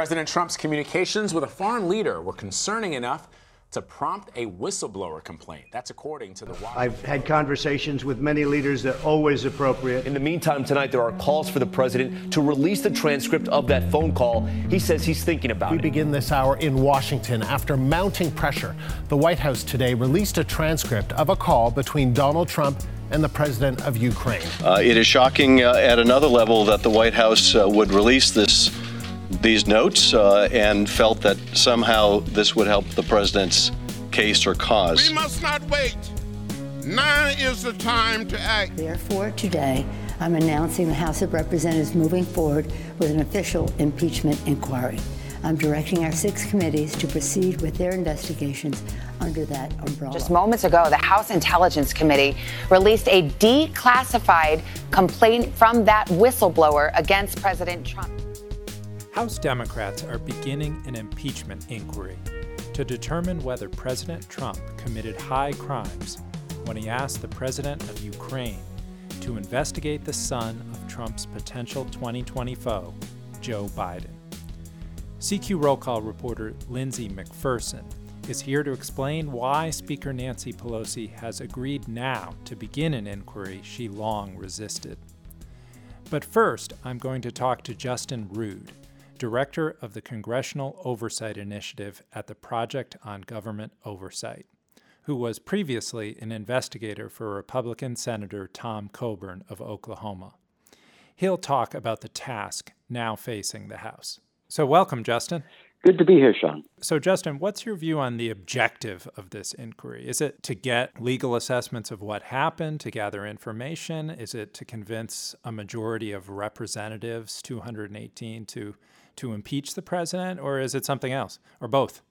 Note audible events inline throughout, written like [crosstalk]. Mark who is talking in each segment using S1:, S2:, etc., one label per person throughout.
S1: President Trump's communications with a foreign leader were concerning enough to prompt a whistleblower complaint. That's according to the Washington
S2: I've had conversations with many leaders that are always appropriate.
S3: In the meantime, tonight there are calls for the president to release the transcript of that phone call. He says he's thinking about
S4: we
S3: it.
S4: We begin this hour in Washington after mounting pressure. The White House today released a transcript of a call between Donald Trump and the president of Ukraine.
S5: Uh, it is shocking uh, at another level that the White House uh, would release this these notes uh, and felt that somehow this would help the president's case or cause.
S6: We must not wait. Now is the time to act.
S7: Therefore, today, I'm announcing the House of Representatives moving forward with an official impeachment inquiry. I'm directing our six committees to proceed with their investigations under that umbrella.
S8: Just moments ago, the House Intelligence Committee released a declassified complaint from that whistleblower against President Trump.
S9: House Democrats are beginning an impeachment inquiry to determine whether President Trump committed high crimes when he asked the president of Ukraine to investigate the son of Trump's potential 2020 foe, Joe Biden. CQ roll call reporter Lindsay McPherson is here to explain why Speaker Nancy Pelosi has agreed now to begin an inquiry she long resisted. But first, I'm going to talk to Justin Rood, Director of the Congressional Oversight Initiative at the Project on Government Oversight, who was previously an investigator for Republican Senator Tom Coburn of Oklahoma. He'll talk about the task now facing the House. So, welcome, Justin.
S10: Good to be here, Sean.
S9: So, Justin, what's your view on the objective of this inquiry? Is it to get legal assessments of what happened, to gather information? Is it to convince a majority of representatives, 218, to to impeach the president, or is it something else, or both?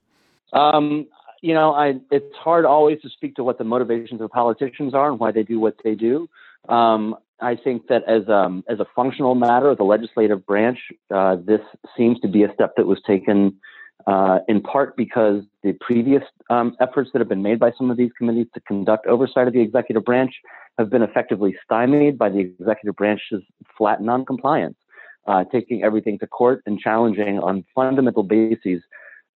S10: Um, you know, I, it's hard always to speak to what the motivations of politicians are and why they do what they do. Um, I think that as um, as a functional matter, of the legislative branch, uh, this seems to be a step that was taken uh, in part because the previous um, efforts that have been made by some of these committees to conduct oversight of the executive branch have been effectively stymied by the executive branch's flat noncompliance uh, taking everything to court and challenging on fundamental bases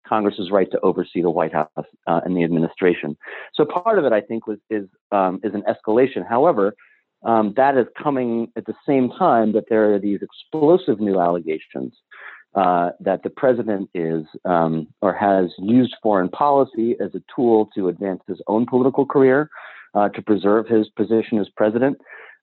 S10: Congress's right to oversee the White House uh, and the administration. So part of it, I think, was is um, is an escalation. However, um, that is coming at the same time that there are these explosive new allegations uh, that the president is um, or has used foreign policy as a tool to advance his own political career, uh, to preserve his position as president,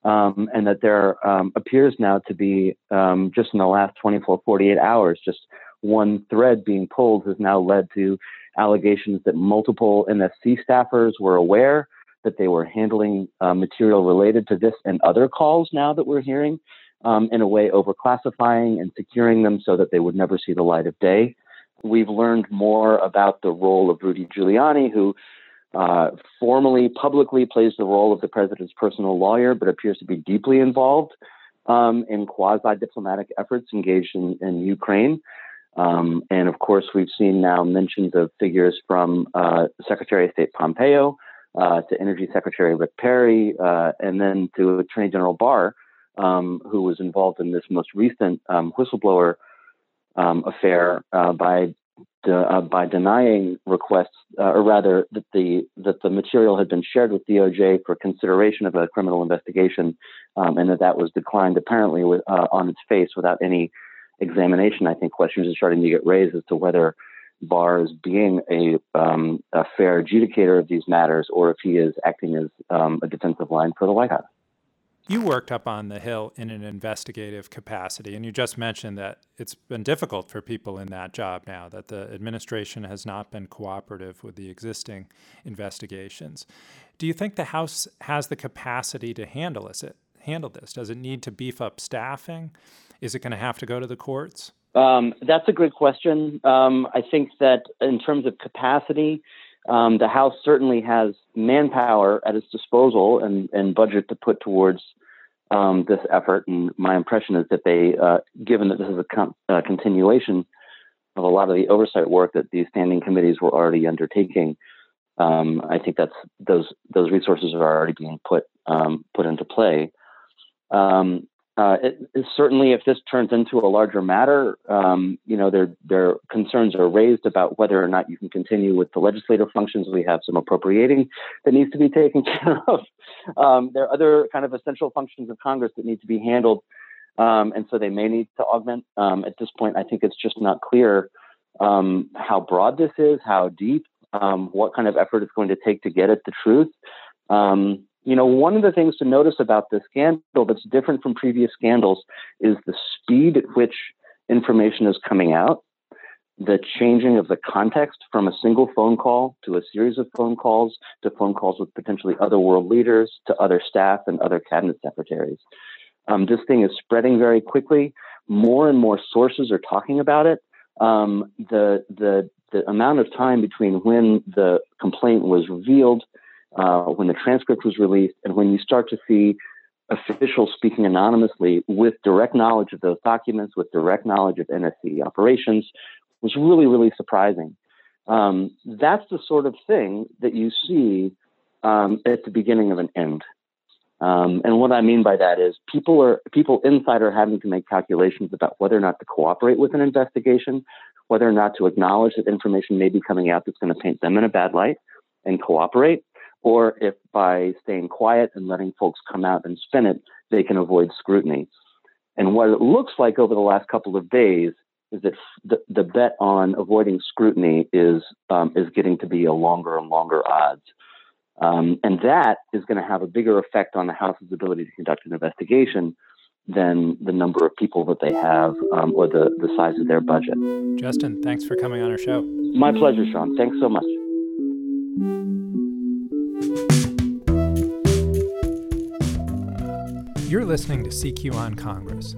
S10: um, and that there um, appears now to be um, just in the last 24, 48 hours, just one thread being pulled has now led to allegations that multiple NSC staffers were aware that they were handling uh, material related to this and other calls now that we're hearing, um, in a way overclassifying and securing them so that they would never see the light of day. We've learned more about the role of Rudy Giuliani, who uh, formally, publicly plays the role of the president's personal lawyer, but appears to be deeply involved um, in quasi diplomatic efforts engaged in, in Ukraine. Um, and of course, we've seen now mentions of figures from uh, Secretary of State Pompeo uh, to Energy Secretary Rick Perry, uh, and then to Attorney General Barr, um, who was involved in this most recent um, whistleblower um, affair uh, by uh, by denying requests, uh, or rather that the that the material had been shared with DOJ for consideration of a criminal investigation, um, and that that was declined apparently with, uh, on its face without any examination. I think questions are starting to get raised as to whether Barr is being a, um, a fair adjudicator of these matters, or if he is acting as um, a defensive line for the White House.
S9: You worked up on the Hill in an investigative capacity, and you just mentioned that it's been difficult for people in that job now, that the administration has not been cooperative with the existing investigations. Do you think the House has the capacity to handle this? handle this? Does it need to beef up staffing? Is it going to have to go to the courts?
S10: Um, that's a good question. Um, I think that in terms of capacity, um, the House certainly has manpower at its disposal and, and budget to put towards um, this effort. And my impression is that they, uh, given that this is a con- uh, continuation of a lot of the oversight work that these standing committees were already undertaking, um, I think that's those those resources are already being put um, put into play. Um, uh, it, it, certainly, if this turns into a larger matter, um, you know, their their concerns are raised about whether or not you can continue with the legislative functions. We have some appropriating that needs to be taken [laughs] care of. Um, there are other kind of essential functions of Congress that need to be handled, um, and so they may need to augment. Um, at this point, I think it's just not clear um, how broad this is, how deep, um, what kind of effort it's going to take to get at the truth. Um, you know, one of the things to notice about this scandal that's different from previous scandals is the speed at which information is coming out, the changing of the context from a single phone call to a series of phone calls to phone calls with potentially other world leaders to other staff and other cabinet secretaries. Um, this thing is spreading very quickly. More and more sources are talking about it. Um, the the the amount of time between when the complaint was revealed uh, when the transcript was released, and when you start to see officials speaking anonymously with direct knowledge of those documents, with direct knowledge of NSC operations, was really, really surprising. Um, that's the sort of thing that you see um, at the beginning of an end. Um, and what I mean by that is people are people inside are having to make calculations about whether or not to cooperate with an investigation, whether or not to acknowledge that information may be coming out that's going to paint them in a bad light and cooperate, or if by staying quiet and letting folks come out and spin it, they can avoid scrutiny. And what it looks like over the last couple of days is that the, the bet on avoiding scrutiny is um, is getting to be a longer and longer odds. Um, and that is going to have a bigger effect on the House's ability to conduct an investigation than the number of people that they have um, or the, the size of their budget.
S9: Justin, thanks for coming on our show.
S10: My pleasure, Sean. Thanks so much.
S9: You're listening to CQ on Congress.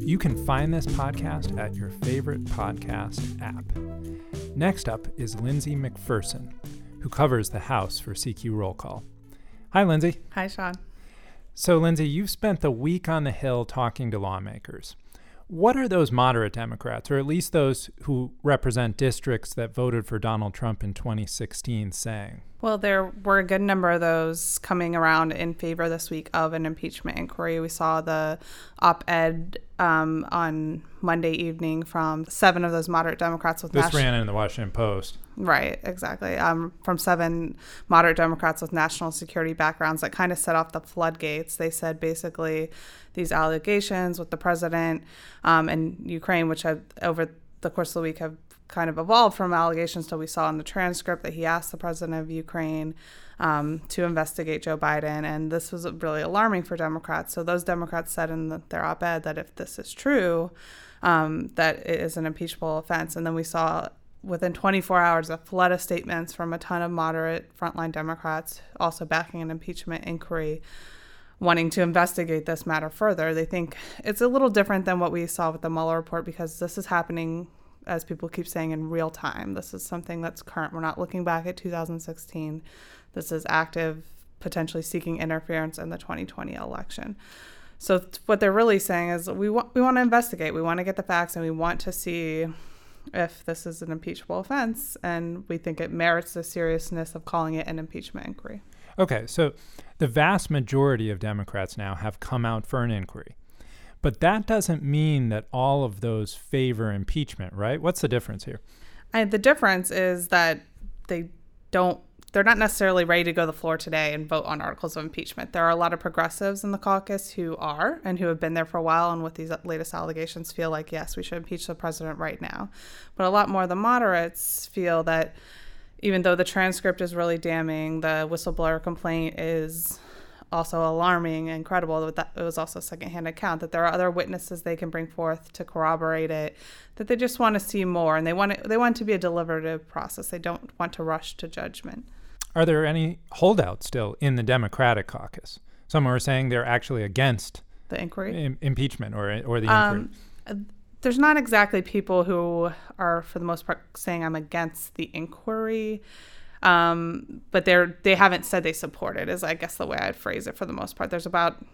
S9: You can find this podcast at your favorite podcast app. Next up is Lindsay McPherson, who covers the House for CQ Roll Call. Hi, Lindsay.
S11: Hi, Sean.
S9: So, Lindsay, you've spent the week on the Hill talking to lawmakers. What are those moderate Democrats, or at least those who represent districts that voted for Donald Trump in 2016, saying?
S11: Well, there were a good number of those coming around in favor this week of an impeachment inquiry. We saw the op ed um, on Monday evening from seven of those moderate Democrats with
S9: This ran in the Washington Post.
S11: Right, exactly. Um, from seven moderate Democrats with national security backgrounds that kind of set off the floodgates. They said basically these allegations with the president um, and Ukraine, which have over the course of the week have kind of evolved from allegations that we saw in the transcript that he asked the president of Ukraine um, to investigate Joe Biden. And this was really alarming for Democrats. So those Democrats said in the, their op ed that if this is true, um, that it is an impeachable offense. And then we saw within 24 hours a flood of statements from a ton of moderate frontline Democrats also backing an impeachment inquiry wanting to investigate this matter further. They think it's a little different than what we saw with the Mueller report because this is happening as people keep saying, in real time. This is something that's current. We're not looking back at 2016. This is active, potentially seeking interference in the 2020 election. So what they're really saying is we want we want to investigate. We want to get the facts, and we want to see if this is an impeachable offense, and we think it merits the seriousness of calling it an impeachment inquiry.
S9: Okay, so the vast majority of Democrats now have come out for an inquiry. But that doesn't mean that all of those favor impeachment, right? What's the difference here?
S11: The difference is that they don't they're not necessarily ready to go to the floor today and vote on articles of impeachment. There are a lot of progressives in the caucus who are and who have been there for a while and with these latest allegations feel like yes, we should impeach the president right now. But a lot more of the moderates feel that even though the transcript is really damning, the whistleblower complaint is also alarming and credible that it was also a secondhand account that there are other witnesses they can bring forth to corroborate it that they just want to see more and they want it, they want it to be a deliberative process. They don't want to rush to judgment.
S9: Are there any holdouts still in the democratic caucus? Some are saying they're actually against
S11: the inquiry?
S9: Im- impeachment or or the inquiry.
S11: um, there's not exactly people who are for the most part saying i'm against the inquiry um, but they're they haven't said they support it. Is I guess the way I'd phrase it for the most part. There's about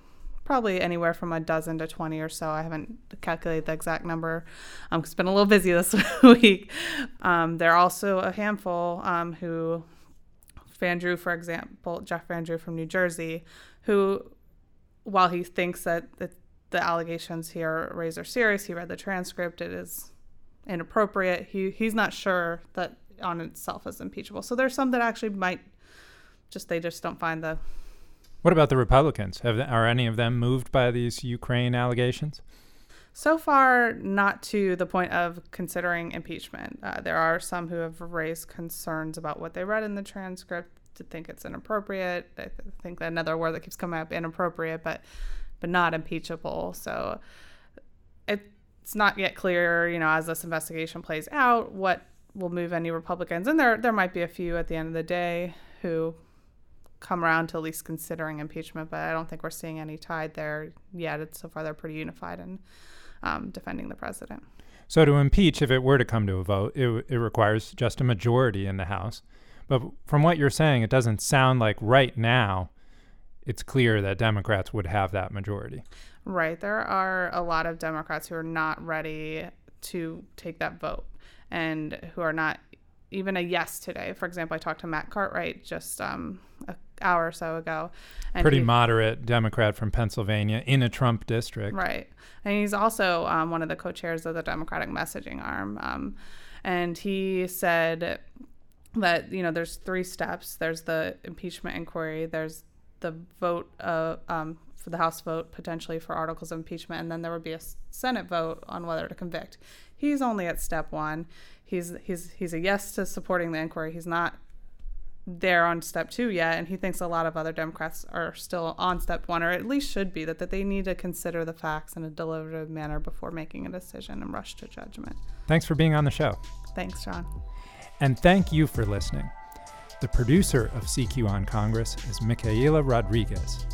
S11: probably anywhere from a dozen to 20 or so. I haven't calculated the exact number. Um, it's been a little [laughs] busy this [laughs] week. Um, there are also a handful um, who, Van Drew, for example, Jeff Van Drew from New Jersey, who, while he thinks that, that the allegations here raised are serious. He read the transcript. It is inappropriate. He he's not sure that on itself is impeachable. So there's some that actually might just they just don't find the.
S9: What about the Republicans? Have are any of them moved by these Ukraine allegations?
S11: So far, not to the point of considering impeachment. Uh, there are some who have raised concerns about what they read in the transcript to think it's inappropriate. I think that another word that keeps coming up, inappropriate, but but not impeachable. So it's not yet clear, you know, as this investigation plays out, what will move any Republicans. And there there might be a few at the end of the day who come around to at least considering impeachment, but I don't think we're seeing any tide there yet. It's, so far, they're pretty unified in um, defending the president.
S9: So, to impeach, if it were to come to a vote, it, it requires just a majority in the House. But from what you're saying, it doesn't sound like right now it's clear that Democrats would have that majority.
S11: Right. There are a lot of Democrats who are not ready to take that vote and who are not even a yes today. For example, I talked to Matt Cartwright just um, an hour or so ago.
S9: And Pretty he, moderate Democrat from Pennsylvania in a Trump district.
S11: Right. And he's also um, one of the co chairs of the Democratic messaging arm. Um, and he said that, you know, there's three steps there's the impeachment inquiry, there's the vote uh, um, for the House vote potentially for articles of impeachment, and then there would be a Senate vote on whether to convict. He's only at step one. He's he's he's a yes to supporting the inquiry. He's not there on step two yet, and he thinks a lot of other Democrats are still on step one, or at least should be, that, that they need to consider the facts in a deliberative manner before making a decision and rush to judgment.
S9: Thanks for being on the show.
S11: Thanks, John.
S9: And thank you for listening. The producer of CQ on Congress is Michaela Rodriguez.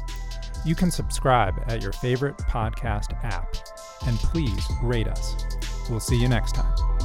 S9: You can subscribe at your favorite podcast app, and please rate us. We'll see you next time.